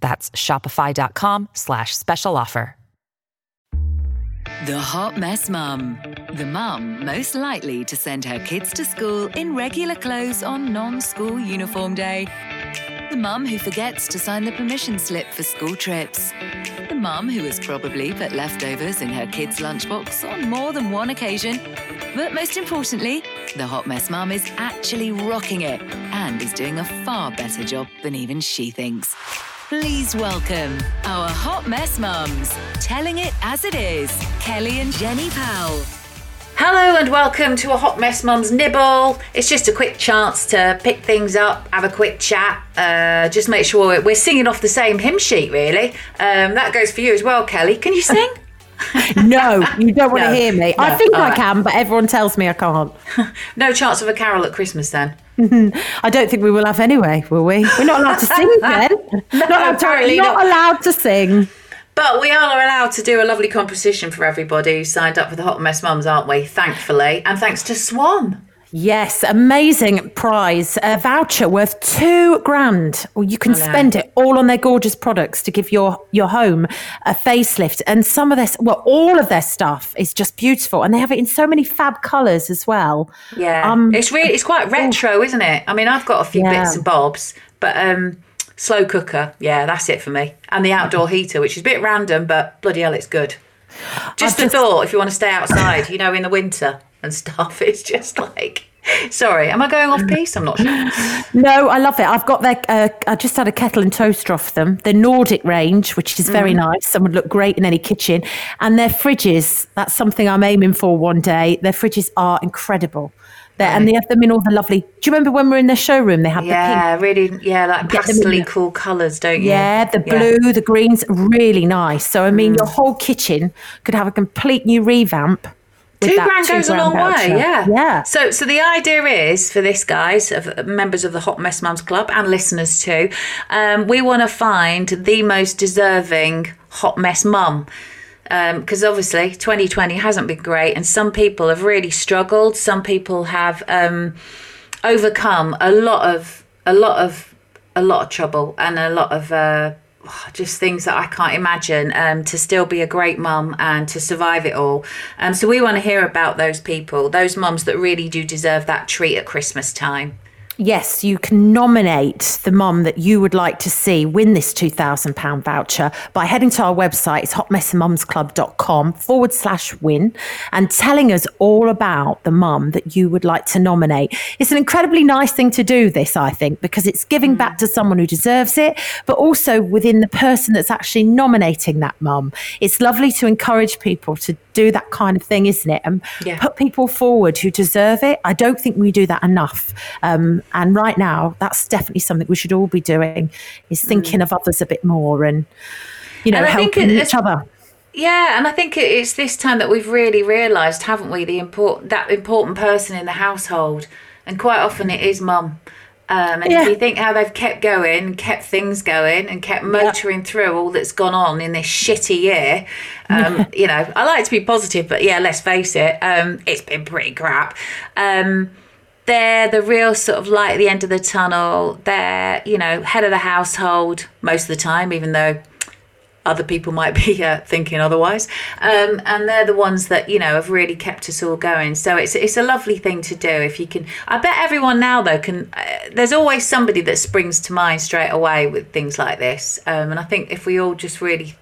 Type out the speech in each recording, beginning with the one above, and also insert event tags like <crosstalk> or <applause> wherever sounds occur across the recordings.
That's shopify.com slash special offer. The Hot Mess Mum. The mum most likely to send her kids to school in regular clothes on non school uniform day. The mum who forgets to sign the permission slip for school trips. The mum who has probably put leftovers in her kids' lunchbox on more than one occasion. But most importantly, the Hot Mess Mum is actually rocking it and is doing a far better job than even she thinks. Please welcome our Hot Mess Mums, telling it as it is, Kelly and Jenny Powell. Hello and welcome to a Hot Mess Mum's Nibble. It's just a quick chance to pick things up, have a quick chat, uh, just make sure we're singing off the same hymn sheet, really. Um, that goes for you as well, Kelly. Can you sing? <laughs> no, you don't want No, to hear me. I think all I right. can, but everyone tells me I can't. <laughs> no chance of a carol at Christmas then. Mm-hmm. I don't think we will have anyway, will we? We're not allowed to sing <laughs> then. not allowed to, apparently not not. allowed to sing. But we are allowed to do a lovely composition for everybody who signed up for the Hot Mess Mums, aren't we? Thankfully. And thanks to Swan. Yes, amazing prize. A voucher worth two grand. Well, you can know. spend it all on their gorgeous products to give your, your home a facelift. And some of this, well, all of their stuff is just beautiful. And they have it in so many fab colours as well. Yeah. Um, it's really it's quite retro, isn't it? I mean, I've got a few Yeah. bits and bobs, but um slow cooker, yeah, that's it for me. And the outdoor heater, which is a bit random, but bloody hell it's good. Just the just- thought if you want to stay outside, you know, in the winter and stuff, <laughs> it's just like sorry, am I going off piece? I'm not sure. No, I love it. I've got their. Uh, I just had a kettle and toaster off them. The Nordic range, which is very nice and would look great in any kitchen. And their fridges. That's something I'm aiming for one day. Their fridges are incredible. They're, And they have them in all the lovely. Do you remember when we were in their showroom? They had the pink. Yeah, really yeah, like Get them in pastely cool colours, don't you? Yeah, the blue, the greens, really nice. So I mean, your whole kitchen could have a complete new revamp. Two grand two goes a long way, yeah. Yeah. So, so the idea is for this, guys, of members of the Hot Mess Mums Club and listeners too, um, we want to find the most deserving hot mess mum. Because obviously 2020 hasn't been great, and some people have really struggled. Some people have um, overcome a lot of a lot of a lot of trouble and a lot of uh, just things that I can't imagine um, to still be a great mum and to survive it all. Um, so we want to hear about those people, those mums that really do deserve that treat at Christmas time. Yes, you can nominate the mum that you would like to see win this £2,000 voucher by heading to our website, it's hotmessmumsclub.com forward slash win, and telling us all about the mum that you would like to nominate. It's an incredibly nice thing to do, this, I think, because it's giving back to someone who deserves it, but also within the person that's actually nominating that mum. It's lovely to encourage people to do that kind of thing, isn't it? And Yeah. put people forward who deserve it. I don't think we do that enough. Um, and right now, that's definitely something we should all be doing: is thinking of others a bit more and you know And helping each other. Yeah, and I think it's this time that we've really realised, haven't we, the important that important person in the household, and quite often it is mum. Um, and Yeah. if you think how they've kept going, kept things going, and kept motoring through all that's gone on in this shitty year, um, <laughs> you know, I like to be positive, but yeah, let's face it, um, it's been pretty crap. Um, they're the real sort of light at the end of the tunnel. They're, you know, head of the household most of the time, even though other people might be uh, thinking otherwise. Um, and they're the ones that you know have really kept us all going. So it's it's a lovely thing to do if you can. I bet everyone now though can. Uh, there's always somebody that springs to mind straight away with things like this. Um, and I think if we all just really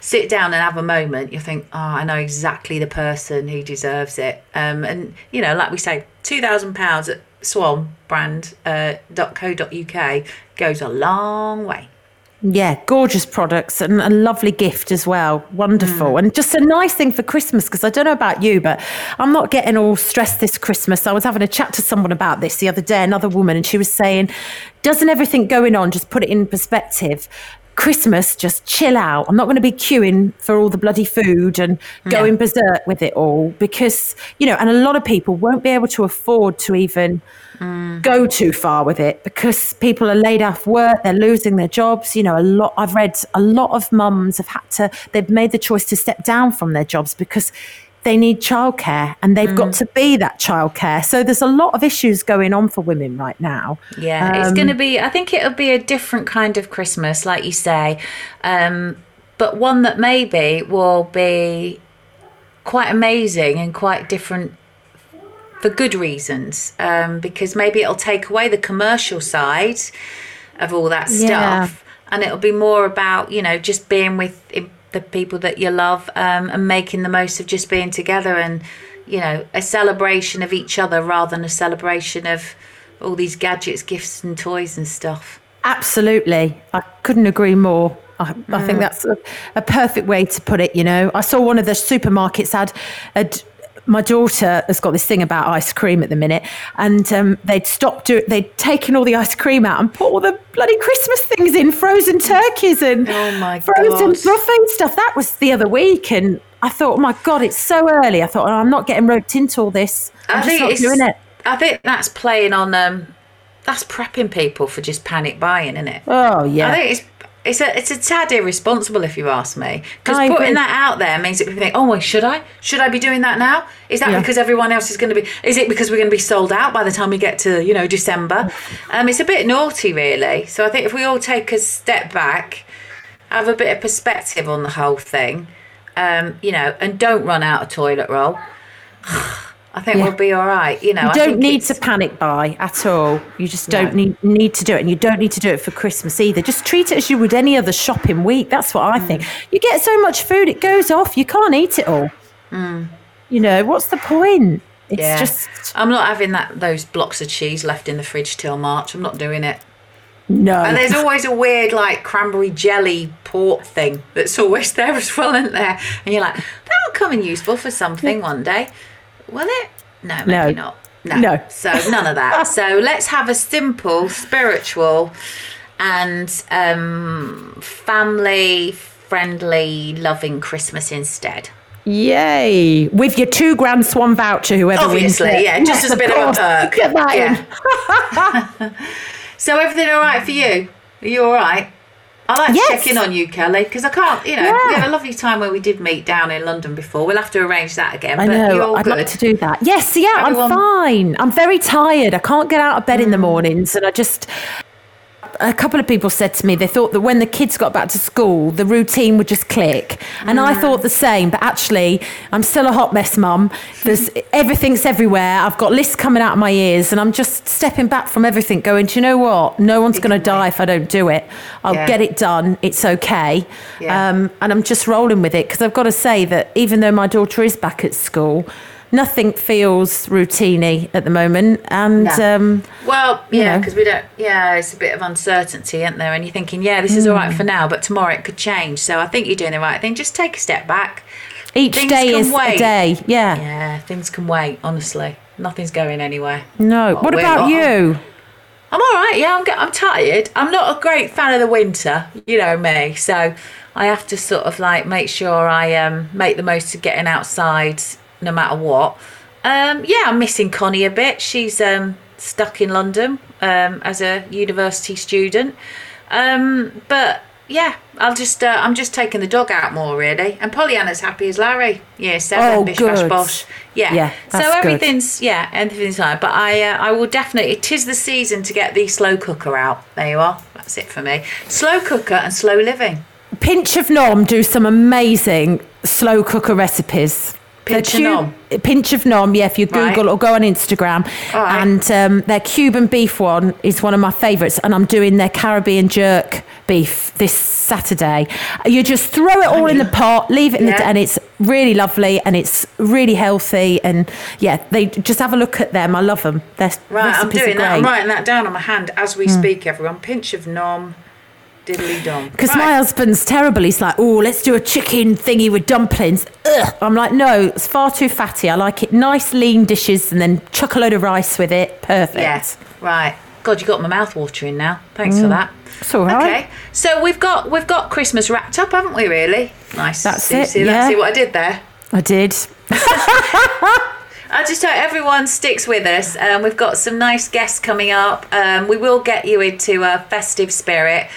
sit down and have a moment, you think, oh, I know exactly the person who deserves it. Um, and you know, like we say, two thousand pounds at swanbrand.co.uk uh, goes a long way. Yeah, gorgeous products and a lovely gift as well. Wonderful. Mm. And just a nice thing for Christmas because I don't know about you, but I'm not getting all stressed this Christmas. I was having a chat to someone about this the other day, another woman, and she was saying, doesn't everything going on just put it in perspective? Christmas, just chill out. I'm not going to be queuing for all the bloody food and going berserk with it all because, you know, and a lot of people won't be able to afford to even Mm. go too far with it because people are laid off work, they're losing their jobs. You know, a lot, I've read a lot of mums have had to, they've made the choice to step down from their jobs because they need childcare and they've got mm. to be that childcare. So there's a lot of issues going on for women right now. Yeah, it's going to um, be. I think it'll be a different kind of Christmas, like you say, um, but one that maybe will be quite amazing and quite different for good reasons. Um, because maybe it'll take away the commercial side of all that Yeah. stuff, and it'll be more about you know just being with the people that you love um, and making the most of just being together and you know a celebration of each other rather than a celebration of all these gadgets, gifts, and toys and stuff. Absolutely. I couldn't agree more. I, I think that's a, a perfect way to put it. You know, I saw one of the supermarkets had, had my daughter has got this thing about ice cream at the minute, and um, they'd stopped do They'd taken all the ice cream out and put all the bloody Christmas things in, frozen turkeys and Oh my frozen God. buffet stuff. That was the other week, and I thought, oh my god, it's so early. I thought, oh, I'm not getting roped into all this. I'm just not doing it. I think that's playing on. Um, that's prepping people for just panic buying, isn't it? Oh yeah. I think it's it's a it's a tad irresponsible if you ask me. Because putting agree. that out there means that people think, oh, well, should I? Should I be doing that now? Is that Yeah. because everyone else is going to be? Is it because we're going to be sold out by the time we get to you know December? Um, it's a bit naughty, really. So I think if we all take a step back, have a bit of perspective on the whole thing, um, you know, and don't run out of toilet roll. <sighs> I think Yeah. we'll be all right. You know, You I don't need it's- to panic buy at all. You just don't No. need need to do it, and you don't need to do it for Christmas either. Just treat it as you would any other shopping week. That's what I mm. think. You get so much food, it goes off. You can't eat it all. Mm. You know what's the point? It's Yeah. just I'm not having that those blocks of cheese left in the fridge till March. I'm not doing it. no. And there's always a weird like cranberry jelly port thing that's always <laughs> there as well, isn't there? And you're like, that'll come in useful for something one day. Will it? No, maybe No. not. No. No. So none of that. so <laughs> let's have a simple, spiritual, and um, family friendly, loving Christmas instead. Yay! With your two grand swan voucher, whoever wins it. yeah, just as a bit of a course. perk. Get that Yeah. <laughs> <laughs> So everything all right for you? Are you all right? I like Yes. to check in on you, Kelly, because I can't. You know, we had a lovely time where we did meet down in London before. We'll have to arrange that again. I know. all I'd good. like to do that. Yes, yeah, Everyone- I'm fine. I'm very tired. I can't get out of bed in Mm. the mornings, and I just. A couple of people said to me they thought that when the kids got back to school, the routine would just click, and I thought the same. But actually, I'm still a hot mess mum. There's everything's everywhere. I've got lists coming out of my ears, and I'm just stepping back from everything, going, do you know what? No one's going to die if I don't do it. I'll Yeah. get it done. It's okay. Yeah. Um, and I'm just rolling with it because I've got to say that even though my daughter is back at school, nothing feels routiney at the moment. And No. um, Well, you yeah, know. because we don't. Yeah, it's a bit of uncertainty, isn't there? And you're thinking, yeah, this is all Mm. right for now, but tomorrow it could change. So I think you're doing the right thing. Just take a step back. each Things day is wait. a day. Yeah. Yeah, things can wait. Honestly, nothing's going anywhere. No. Oh, what about not. you? I'm all right. Yeah, I'm. I'm tired. I'm not a great fan of the winter. You know me, so I have to sort of like make sure I um make the most of getting outside no matter what. Um, yeah, I'm missing Connie a bit. She's um stuck in London um as a university student. Um, but yeah, I'll just uh, I'm just taking the dog out more really. And Pollyanna's happy as Larry. Yeah, seven Oh, bish bash good. bosh. Yeah, Yeah, so that's good. everything's yeah, everything's fine. But I uh, I will definitely. It is the season to get the slow cooker out. There you are. That's it for me. Slow cooker and slow living. Pinch of Nom do some amazing slow cooker recipes. Pinch of Cu- Pinch of Nom, yeah, if you Right. Google or go on Instagram. Right. And um, their Cuban beef one is one of my favourites. And I'm doing their Caribbean jerk beef this Saturday. You just throw it all in the pot, leave it in Yeah. the, and it's really lovely and it's really healthy. And yeah, they just have a look at them. I love them. Their Right, I'm doing that. I'm writing that down on my hand as we speak. Everyone, pinch of nom, diddly dom. Because Right. my husband's terrible. He's like, oh, let's do a chicken thingy with dumplings. Ugh. I'm like, no, it's far too fatty. I like it nice, lean dishes and then chuck a load of rice with it. Perfect. Yeah, right. God, you got my mouth watering now. Thanks for that. It's all right. Okay, so we've got we've got Christmas wrapped up, haven't we? Really nice. That's see, it, See, yeah. see what I did there. I did. I just hope everyone sticks with us. Um, we've got some nice guests coming up. Um, we will get you into a festive spirit,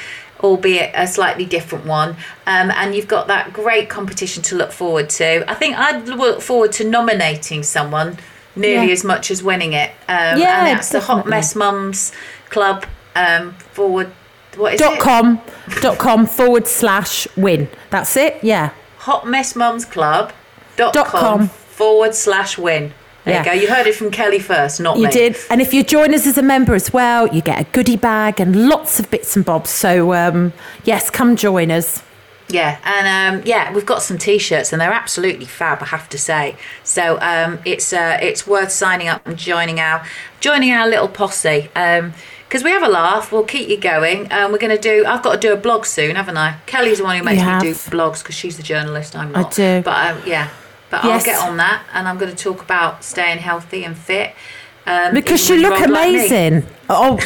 albeit a slightly different one. Um, and you've got that great competition to look forward to. I think I'd look forward to nominating someone nearly Yeah. as much as winning it. Um, Yeah, and that's the Hot. Mess Mums Club um, forward. What is Dot it? com, dot com forward slash win. That's it. Yeah. Hot Mess Mums Club. Dot, Dot com, com. forward slash win. There Yeah. you go. You heard it from Kelly first, not me. You me. did. And if you join us as a member as well, you get a goodie bag and lots of bits and bobs. So, um, yes, come join us. Yeah, and um, yeah, we've got some t-shirts, and they're absolutely fab. I have to say. So um, it's uh, it's worth signing up and joining our joining our little posse. because we have a laugh, we'll keep you going. Um, we're going to do. I've got to do a blog soon, haven't I? Kelly's the one who makes me do blogs because she's the journalist. I'm not. I do. But um, yeah, but Yes. I'll get on that, and I'm going to talk about staying healthy and fit. Um, Because you look you're like amazing. Oh,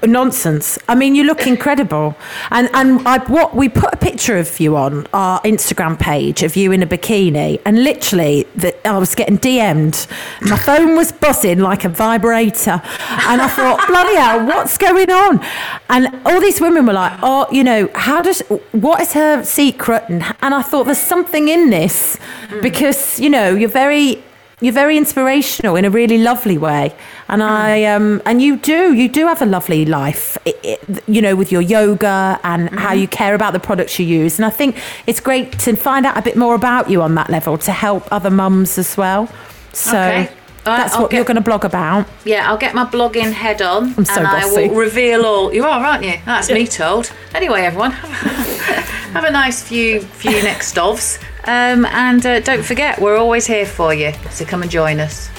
<laughs> nonsense! I mean, you look incredible. And and I what we put a picture of you on our Instagram page of you in a bikini, and literally that I was getting DM'd. My phone was buzzing like a vibrator, and I thought, <laughs> bloody hell, what's going on? And all these women were like, oh, you know, how does what is her secret? And and I thought there's something in this because you know you're very you're very inspirational in a really lovely way and i um and you do you do have a lovely life i i you know with your yoga and how you care about the products you use and i think it's great to find out a bit more about you on that level to help other mums as well so Okay. That's I'll what get- you're going to blog about Yeah, I'll get my blogging head on I'm so and I bossy. will reveal all. You are, aren't you? That's me <laughs> told. Anyway, everyone, <laughs> have a nice few few next ofs. Um, and uh, don't forget, we're always here for you. So come and join us.